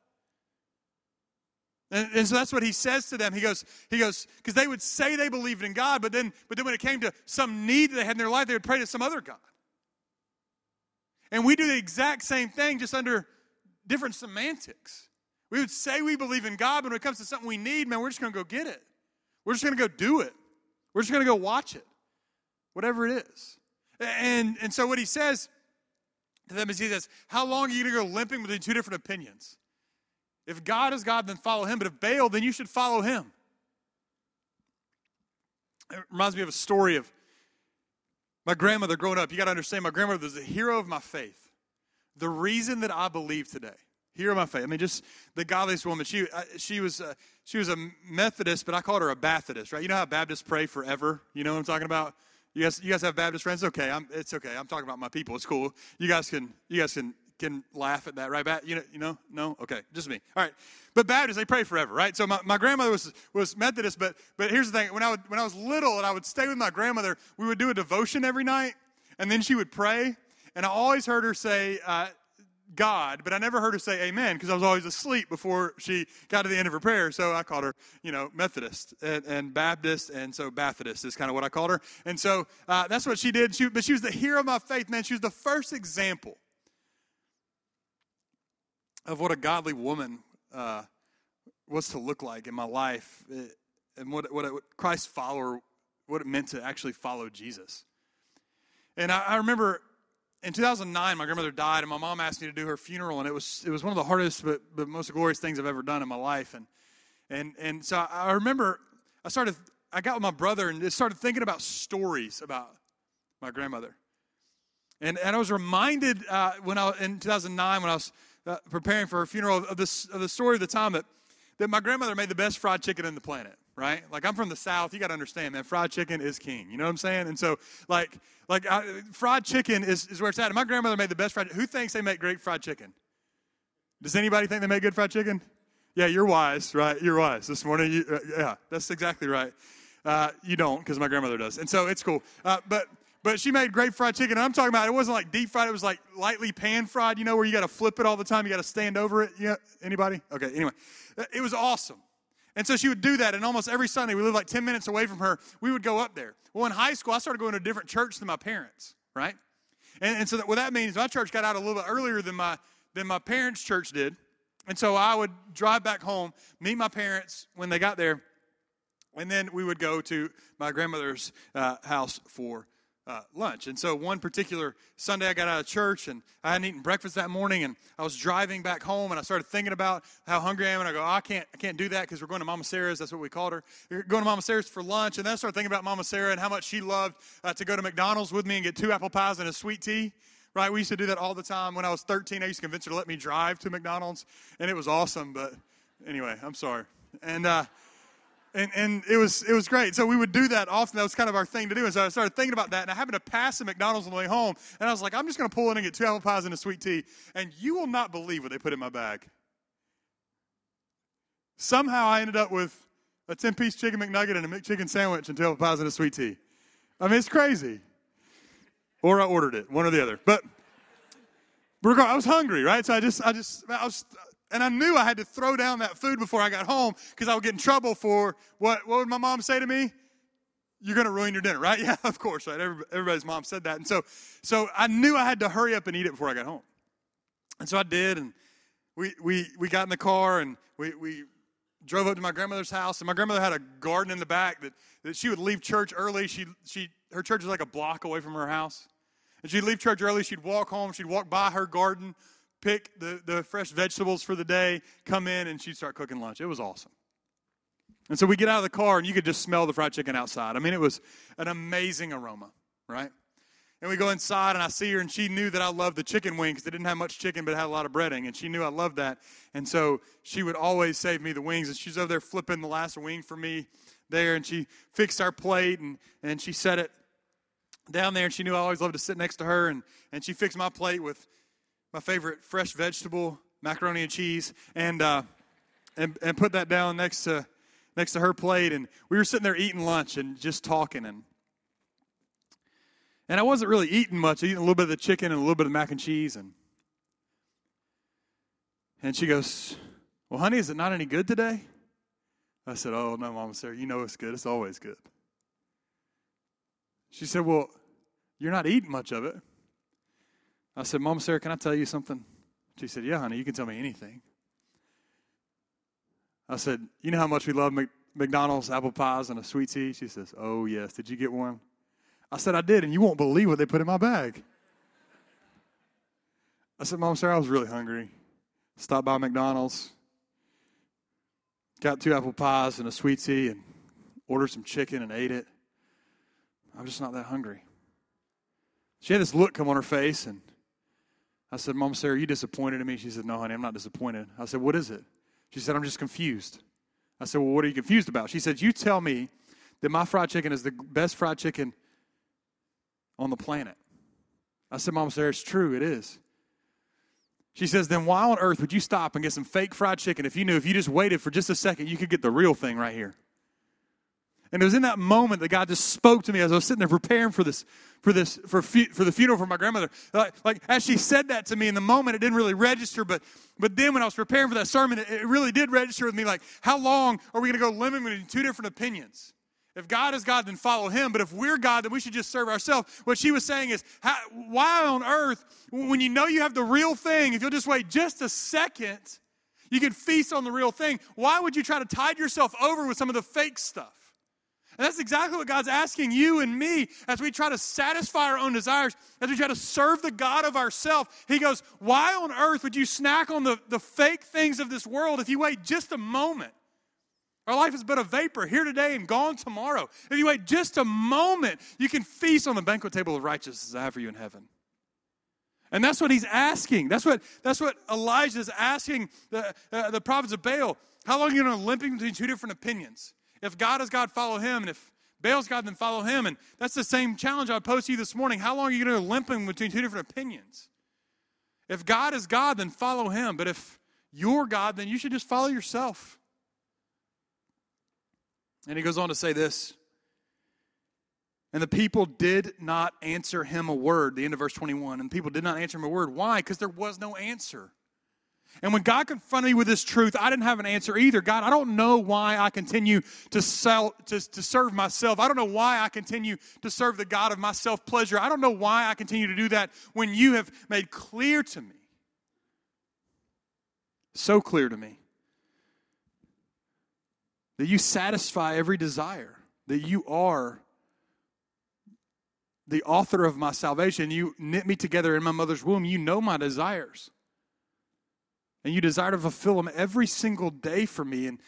And, and, so that's what he says to them. He goes, he goes, because they would say they believed in God, but then, but then when it came to some need that they had in their life, they would pray to some other God. And we do the exact same thing, just under different semantics. We would say we believe in God, but when it comes to something we need, man, we're just going to go get it. We're just going to go do it. We're just going to go watch it, whatever it is. And, and so what he says to them is he says, How long are you going to go limping between two different opinions? If God is God, then follow him. But if Baal, then you should follow him. It reminds me of a story of my grandmother growing up. You got to understand, my grandmother was a hero of my faith. The reason that I believe today, hero of my faith. I mean, just the godliest woman. She uh, she was uh, she was a Methodist, but I called her a Baptist, right? You know how Baptists pray forever. You know what I'm talking about? You guys, you guys have Baptist friends? Okay, I'm, it's okay. I'm talking about my people. It's cool. You guys can, you guys can, can laugh at that, right? You know, you know, no, okay, just me. All right, but Baptists they pray forever, right? So my, my grandmother was was Methodist, but but here's the thing: when I would, when I was little and I would stay with my grandmother, we would do a devotion every night, and then she would pray, and I always heard her say, uh, God, but I never heard her say amen because I was always asleep before she got to the end of her prayer. So I called her, you know, Methodist and, and Baptist, and so Baptist is kind of what I called her. And so uh, that's what she did. She, but she was the hero of my faith, man. She was the first example of what a godly woman uh, was to look like in my life eh, and what, what a Christ follower, what it meant to actually follow Jesus. And I, I remember in 2009, my grandmother died, and my mom asked me to do her funeral, and it was it was one of the hardest but, but most glorious things I've ever done in my life. And and and so I remember I started I got with my brother and started thinking about stories about my grandmother. And and I was reminded uh, when I in 2009 when I was uh, preparing for her funeral of, this of the story of the time that that my grandmother made the best fried chicken in the planet right? Like I'm from the South, you got to understand, man. Fried chicken is king. You know what I'm saying? And so, like, like I, fried chicken is, is where it's at. And my grandmother made the best fried. Who thinks they make great fried chicken? Does anybody think they make good fried chicken? Yeah, you're wise, right? You're wise. This morning, you, uh, yeah, that's exactly right. Uh, you don't, because my grandmother does, and so it's cool. Uh, but but she made great fried chicken. And I'm talking about it wasn't like deep fried; it was like lightly pan fried. You know, where you got to flip it all the time. You got to stand over it. Yeah, anybody? Okay. Anyway, uh, it was awesome. And so she would do that, and almost every Sunday, we lived like 10 minutes away from her, we would go up there. Well, in high school, I started going to a different church than my parents, right? And, and so that, what that means, my church got out a little bit earlier than my, than my parents' church did. And so I would drive back home, meet my parents when they got there, and then we would go to my grandmother's uh, house for uh, lunch. And so one particular Sunday, I got out of church and I hadn't eaten breakfast that morning, and I was driving back home, and I started thinking about how hungry I am, and I go, oh, I can't, I can't do that because we're going to Mama Sarah's. That's what we called her. We're going to Mama Sarah's for lunch, and then I started thinking about Mama Sarah and how much she loved uh, to go to McDonald's with me and get two apple pies and a sweet tea. Right? We used to do that all the time. When I was 13, I used to convince her to let me drive to McDonald's, and it was awesome. But anyway, I'm sorry. And uh, and, and it was it was great. So we would do that often. That was kind of our thing to do. And so I started thinking about that, and I happened to pass a McDonald's on the way home, and I was like, I'm just going to pull in and get two apple pies and a sweet tea, and you will not believe what they put in my bag. Somehow I ended up with a 10 piece chicken McNugget and a McChicken sandwich and two apple pies and a sweet tea. I mean, it's crazy. Or I ordered it, one or the other. But I was hungry, right? So I just, I just, I was, and I knew I had to throw down that food before I got home because I would get in trouble for what, what would my mom say to me? You're going to ruin your dinner, right? Yeah, of course, right? Everybody's mom said that. And so, so I knew I had to hurry up and eat it before I got home. And so I did. And we, we, we got in the car and we, we drove up to my grandmother's house. And my grandmother had a garden in the back that, that she would leave church early. She, she, her church was like a block away from her house. And she'd leave church early. She'd walk home. She'd walk by her garden, pick the, the fresh vegetables for the day, come in, and she'd start cooking lunch. It was awesome. And so we get out of the car, and you could just smell the fried chicken outside. I mean, it was an amazing aroma, right? And we go inside, and I see her, and she knew that I loved the chicken wing because it didn't have much chicken, but it had a lot of breading. And she knew I loved that. And so she would always save me the wings. And she's over there flipping the last wing for me there. And she fixed our plate, and, and she set it down there, and she knew I always loved to sit next to her. And, and she fixed my plate with my favorite fresh vegetable, macaroni and cheese, and, uh, and, and put that down next to, next to her plate. And we were sitting there eating lunch and just talking. And, and I wasn't really eating much, eating a little bit of the chicken and a little bit of mac and cheese. And, and she goes, Well, honey, is it not any good today? I said, Oh, no, Mama Sarah, you know it's good. It's always good. She said, Well, you're not eating much of it. I said, Mom, Sarah, can I tell you something? She said, Yeah, honey, you can tell me anything. I said, You know how much we love McDonald's apple pies and a sweet tea? She says, Oh, yes. Did you get one? I said, I did, and you won't believe what they put in my bag. I said, Mom, Sarah, I was really hungry. Stopped by McDonald's, got two apple pies and a sweet tea, and ordered some chicken and ate it. I'm just not that hungry. She had this look come on her face, and I said, Mom, Sarah, you disappointed in me? She said, No, honey, I'm not disappointed. I said, What is it? She said, I'm just confused. I said, Well, what are you confused about? She said, You tell me that my fried chicken is the best fried chicken on the planet. I said, Mom, Sarah, it's true, it is. She says, Then why on earth would you stop and get some fake fried chicken if you knew if you just waited for just a second, you could get the real thing right here? And it was in that moment that God just spoke to me as I was sitting there preparing for this, for this, for, for the funeral for my grandmother. Like, like, as she said that to me in the moment, it didn't really register. But, but then when I was preparing for that sermon, it, it really did register with me. Like, how long are we going to go living between two different opinions? If God is God, then follow Him. But if we're God, then we should just serve ourselves. What she was saying is, how, why on earth, when you know you have the real thing, if you'll just wait just a second, you can feast on the real thing. Why would you try to tide yourself over with some of the fake stuff? And that's exactly what God's asking you and me as we try to satisfy our own desires, as we try to serve the God of ourself. He goes, Why on earth would you snack on the, the fake things of this world if you wait just a moment? Our life is but a vapor, here today and gone tomorrow. If you wait just a moment, you can feast on the banquet table of righteousness I have for you in heaven. And that's what he's asking. That's what, that's what Elijah is asking the, uh, the prophets of Baal. How long are you going to limping between two different opinions? If God is God, follow him. And if Baal's God, then follow him. And that's the same challenge I posed to you this morning. How long are you going to be limping between two different opinions? If God is God, then follow him. But if you're God, then you should just follow yourself. And he goes on to say this. And the people did not answer him a word, the end of verse 21. And the people did not answer him a word. Why? Because there was no answer. And when God confronted me with this truth, I didn't have an answer either. God, I don't know why I continue to, sell, to, to serve myself. I don't know why I continue to serve the God of my self pleasure. I don't know why I continue to do that when you have made clear to me, so clear to me, that you satisfy every desire, that you are the author of my salvation. You knit me together in my mother's womb. You know my desires. And you desire to fulfill them every single day for me. And,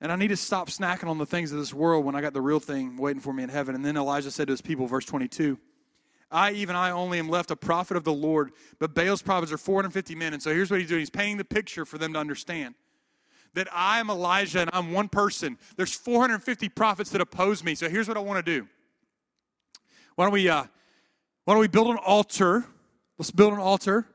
and I need to stop snacking on the things of this world when I got the real thing waiting for me in heaven. And then Elijah said to his people, verse 22, I, even I only am left a prophet of the Lord, but Baal's prophets are 450 men. And so here's what he's doing he's painting the picture for them to understand that I am Elijah and I'm one person. There's 450 prophets that oppose me. So here's what I want to do. Why don't we, uh, why don't we build an altar? Let's build an altar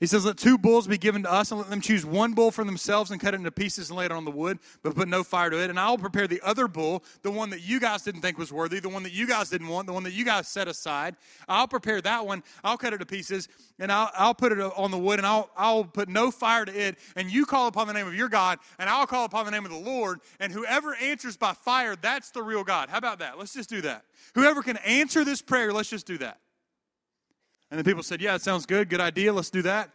He says, Let two bulls be given to us, and let them choose one bull for themselves and cut it into pieces and lay it on the wood, but put no fire to it. And I'll prepare the other bull, the one that you guys didn't think was worthy, the one that you guys didn't want, the one that you guys set aside. I'll prepare that one. I'll cut it to pieces, and I'll, I'll put it on the wood, and I'll, I'll put no fire to it. And you call upon the name of your God, and I'll call upon the name of the Lord. And whoever answers by fire, that's the real God. How about that? Let's just do that. Whoever can answer this prayer, let's just do that. And the people said, Yeah, it sounds good. Good idea. Let's do that.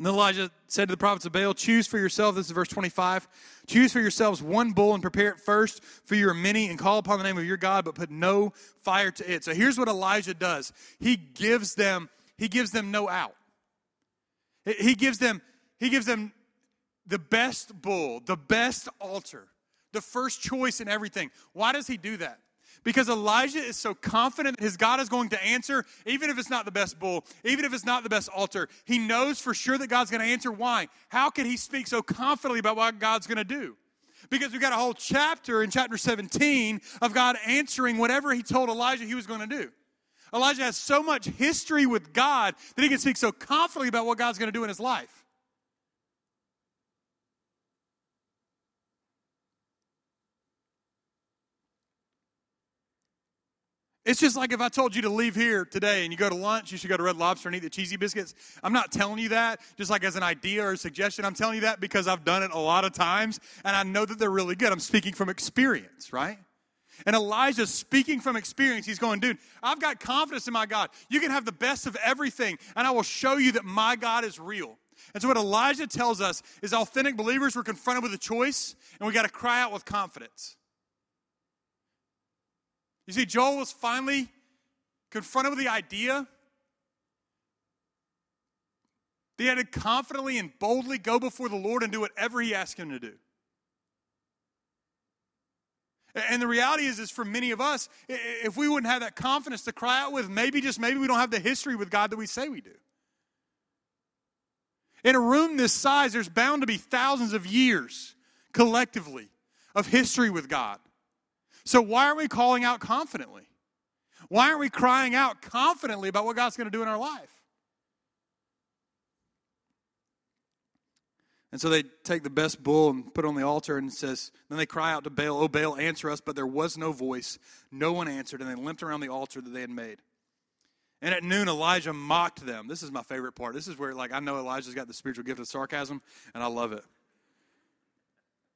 And then Elijah said to the prophets of Baal, Choose for yourself, this is verse 25, choose for yourselves one bull and prepare it first for your many and call upon the name of your God, but put no fire to it. So here's what Elijah does. He gives them, he gives them no out. He gives them, he gives them the best bull, the best altar, the first choice in everything. Why does he do that? Because Elijah is so confident that his God is going to answer, even if it's not the best bull, even if it's not the best altar. He knows for sure that God's going to answer. Why? How can he speak so confidently about what God's going to do? Because we've got a whole chapter in chapter 17 of God answering whatever he told Elijah he was going to do. Elijah has so much history with God that he can speak so confidently about what God's going to do in his life. It's just like if I told you to leave here today and you go to lunch, you should go to Red Lobster and eat the cheesy biscuits. I'm not telling you that just like as an idea or a suggestion. I'm telling you that because I've done it a lot of times and I know that they're really good. I'm speaking from experience, right? And Elijah's speaking from experience. He's going, dude, I've got confidence in my God. You can have the best of everything, and I will show you that my God is real. And so, what Elijah tells us is authentic believers were confronted with a choice, and we got to cry out with confidence. You see, Joel was finally confronted with the idea that he had to confidently and boldly go before the Lord and do whatever he asked him to do. And the reality is, is for many of us, if we wouldn't have that confidence to cry out with, maybe just maybe we don't have the history with God that we say we do. In a room this size, there's bound to be thousands of years collectively of history with God. So, why aren't we calling out confidently? Why aren't we crying out confidently about what God's going to do in our life? And so they take the best bull and put it on the altar and says, then they cry out to Baal, Oh, Baal, answer us. But there was no voice. No one answered. And they limped around the altar that they had made. And at noon, Elijah mocked them. This is my favorite part. This is where, like, I know Elijah's got the spiritual gift of sarcasm, and I love it.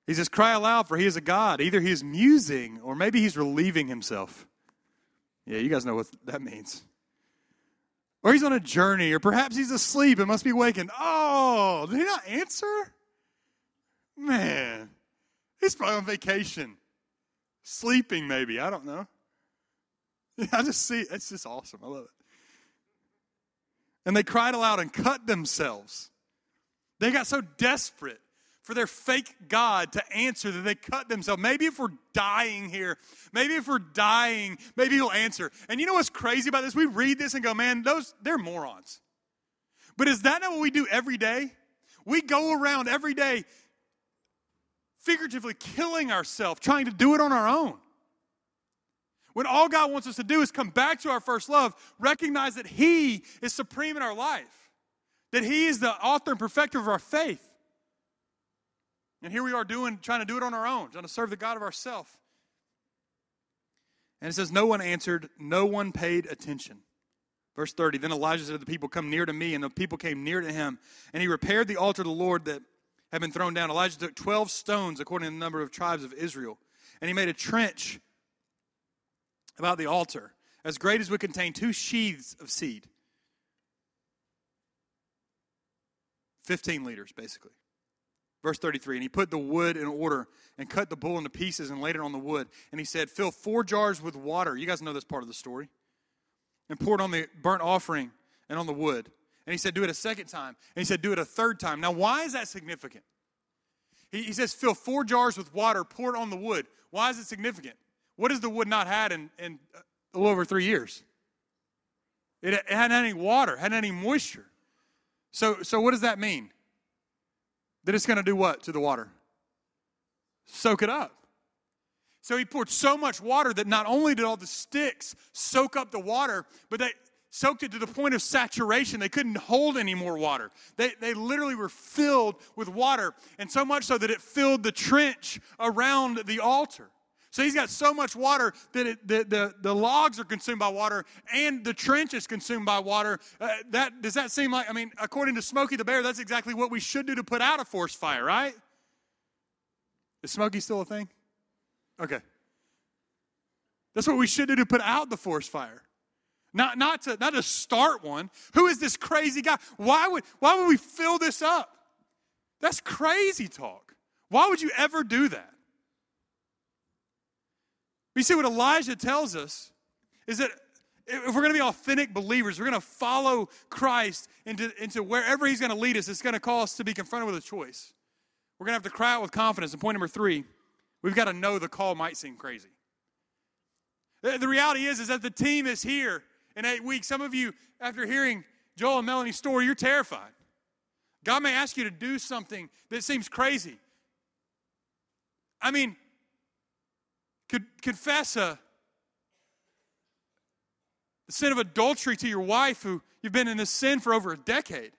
He says, Cry aloud, for he is a God. Either he is musing or maybe he's relieving himself. Yeah, you guys know what that means. Or he's on a journey, or perhaps he's asleep and must be wakened. Oh, did he not answer? Man, he's probably on vacation. Sleeping, maybe. I don't know. I just see it's just awesome. I love it. And they cried aloud and cut themselves. They got so desperate for their fake God to answer that they cut themselves. Maybe if we're dying here, maybe if we're dying, maybe he'll answer. And you know what's crazy about this? We read this and go, man, those they're morons. But is that not what we do every day? We go around every day figuratively killing ourselves, trying to do it on our own. When all God wants us to do is come back to our first love, recognize that He is supreme in our life, that He is the author and perfecter of our faith. And here we are doing, trying to do it on our own, trying to serve the God of ourself. And it says, No one answered, no one paid attention. Verse 30 Then Elijah said to the people, Come near to me. And the people came near to him. And he repaired the altar of the Lord that had been thrown down. Elijah took 12 stones, according to the number of tribes of Israel. And he made a trench about the altar, as great as would contain two seahs of seed. 15 liters, basically. Verse 33 And he put the wood in order and cut the bull into pieces and laid it on the wood. And he said, Fill four jars with water. You guys know this part of the story. And pour it on the burnt offering and on the wood. And he said, Do it a second time. And he said, Do it a third time. Now, why is that significant? He, he says, Fill four jars with water, pour it on the wood. Why is it significant? What has the wood not had in, in a little over three years? It, it hadn't had any water, hadn't had any moisture. So, so what does that mean? That it's going to do what to the water? Soak it up. So he poured so much water that not only did all the sticks soak up the water, but they soaked it to the point of saturation. They couldn't hold any more water. They, they literally were filled with water, and so much so that it filled the trench around the altar. So he's got so much water that it, the, the, the logs are consumed by water and the trench is consumed by water. Uh, that, does that seem like, I mean, according to Smokey the Bear, that's exactly what we should do to put out a forest fire, right? Is Smokey still a thing? Okay. That's what we should do to put out the forest fire. Not, not, to, not to start one. Who is this crazy guy? Why would, why would we fill this up? That's crazy talk. Why would you ever do that? You see, what Elijah tells us is that if we're going to be authentic believers, we're going to follow Christ into, into wherever he's going to lead us, it's going to call us to be confronted with a choice. We're going to have to cry out with confidence. And point number three, we've got to know the call might seem crazy. The reality is, is that the team is here in eight weeks. Some of you, after hearing Joel and Melanie's story, you're terrified. God may ask you to do something that seems crazy. I mean, could confess a the sin of adultery to your wife who you've been in this sin for over a decade.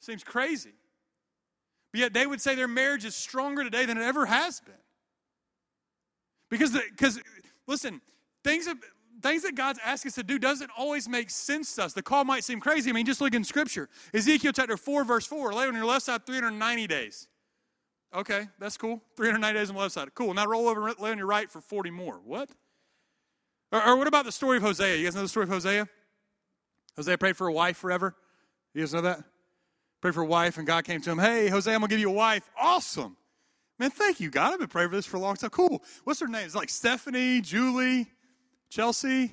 Seems crazy. But yet they would say their marriage is stronger today than it ever has been. Because, because listen, things that, things that God's asking us to do doesn't always make sense to us. The call might seem crazy. I mean, just look in Scripture. Ezekiel chapter 4, verse 4, lay on your left side 390 days. Okay, that's cool. 390 days on the left side. Cool. Now roll over and lay on your right for 40 more. What? Or, or, what about the story of Hosea? You guys know the story of Hosea? Hosea prayed for a wife forever. You guys know that? Prayed for a wife, and God came to him. Hey, Hosea, I'm gonna give you a wife. Awesome. Man, thank you, God. I've been praying for this for a long time. Cool. What's her name? It's like Stephanie, Julie, Chelsea,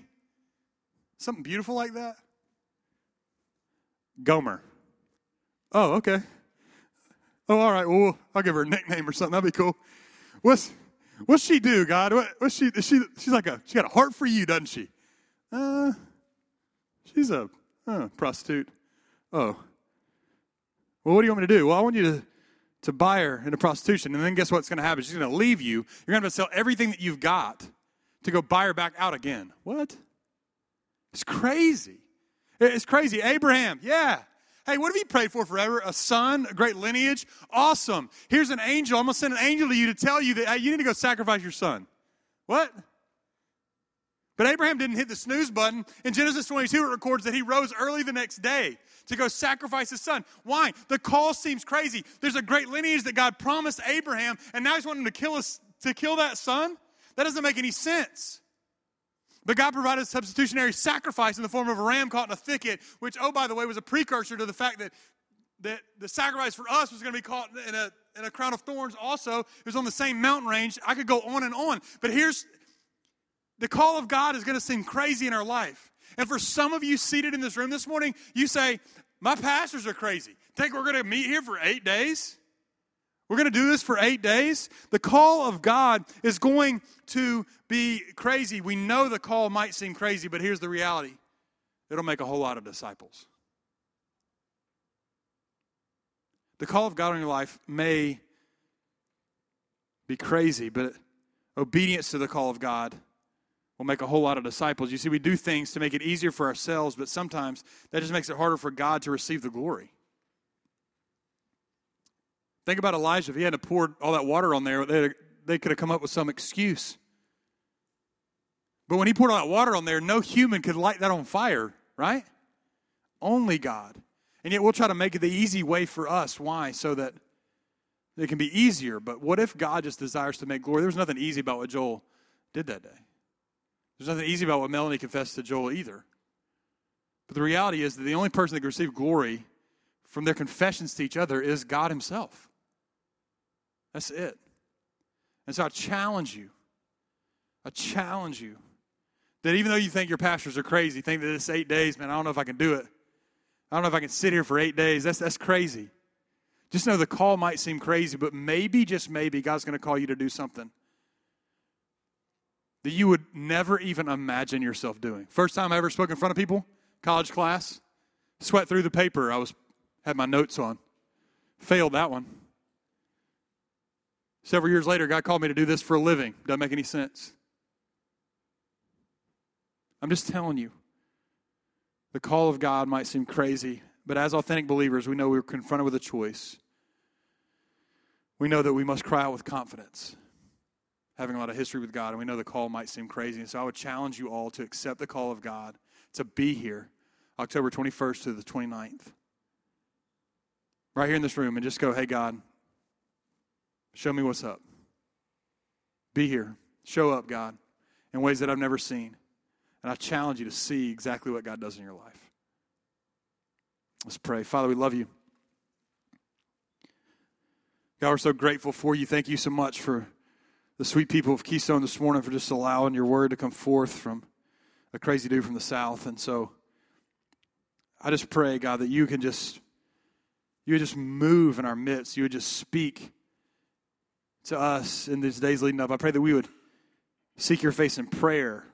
something beautiful like that. Gomer. Oh, okay. Oh, all right. Well, I'll give her a nickname or something. That'd be cool. What's what's she do, God? What, what's she? She she's like a she got a heart for you, doesn't she? Uh, she's a uh, prostitute. Oh. Well, what do you want me to do? Well, I want you to to buy her into prostitution, and then guess what's going to happen? She's going to leave you. You're going to have to sell everything that you've got to go buy her back out again. What? It's crazy. It's crazy. Abraham, yeah. Hey, what have you prayed for forever? A son, a great lineage? Awesome. Here's an angel. I'm going to send an angel to you to tell you that hey, you need to go sacrifice your son. What? But Abraham didn't hit the snooze button. In Genesis 22, it records that he rose early the next day to go sacrifice his son. Why? The call seems crazy. There's a great lineage that God promised Abraham, and now he's wanting to kill us to kill that son? That doesn't make any sense. But God provided a substitutionary sacrifice in the form of a ram caught in a thicket, which, oh, by the way, was a precursor to the fact that, that the sacrifice for us was going to be caught in a, in a crown of thorns also. It was on the same mountain range. I could go on and on. But here's the call of God is going to seem crazy in our life. And for some of you seated in this room this morning, you say, My pastors are crazy. Think we're going to meet here for eight days? We're going to do this for eight days. The call of God is going to be crazy. We know the call might seem crazy, but here's the reality it'll make a whole lot of disciples. The call of God on your life may be crazy, but obedience to the call of God will make a whole lot of disciples. You see, we do things to make it easier for ourselves, but sometimes that just makes it harder for God to receive the glory. Think about Elijah. If he hadn't poured all that water on there, they, they could have come up with some excuse. But when he poured all that water on there, no human could light that on fire, right? Only God. And yet we'll try to make it the easy way for us. Why? So that it can be easier. But what if God just desires to make glory? There was nothing easy about what Joel did that day. There's nothing easy about what Melanie confessed to Joel either. But the reality is that the only person that can receive glory from their confessions to each other is God Himself. That's it. And so I challenge you. I challenge you that even though you think your pastors are crazy, think that this eight days, man, I don't know if I can do it. I don't know if I can sit here for eight days. That's, that's crazy. Just know the call might seem crazy, but maybe, just maybe, God's going to call you to do something that you would never even imagine yourself doing. First time I ever spoke in front of people, college class, sweat through the paper. I was had my notes on. Failed that one. Several years later, God called me to do this for a living. Doesn't make any sense. I'm just telling you. The call of God might seem crazy, but as authentic believers, we know we're confronted with a choice. We know that we must cry out with confidence, having a lot of history with God, and we know the call might seem crazy. And so I would challenge you all to accept the call of God to be here October 21st to the 29th. Right here in this room, and just go, hey, God, show me what's up. Be here. Show up, God, in ways that I've never seen. And I challenge you to see exactly what God does in your life. Let's pray. Father, we love you. God, we're so grateful for you. Thank you so much for the sweet people of Keystone this morning for just allowing your word to come forth from a crazy dude from the South. And so I just pray, God, that you can just you would just move in our midst. You would just speak to us in these days leading up. I pray that we would seek your face in prayer.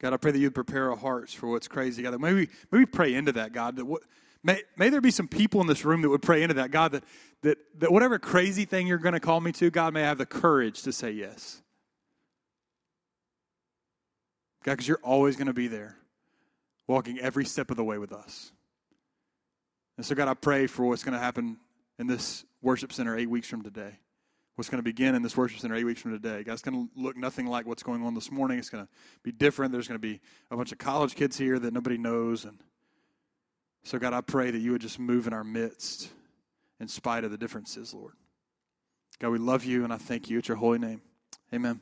God, I pray that you'd prepare our hearts for what's crazy. God, maybe maybe pray into that, God. That what may, may there be some people in this room that would pray into that, God, that that, that whatever crazy thing you're going to call me to, God, may I have the courage to say yes. God, because you're always going to be there, walking every step of the way with us. And so, God, I pray for what's going to happen in this worship center eight weeks from today. What's going to begin in this worship center eight weeks from today. God, it's going to look nothing like what's going on this morning. It's going to be different. There's going to be a bunch of college kids here that nobody knows. And so, God, I pray that you would just move in our midst in spite of the differences, Lord. God, we love you and I thank you. It's your holy name. Amen.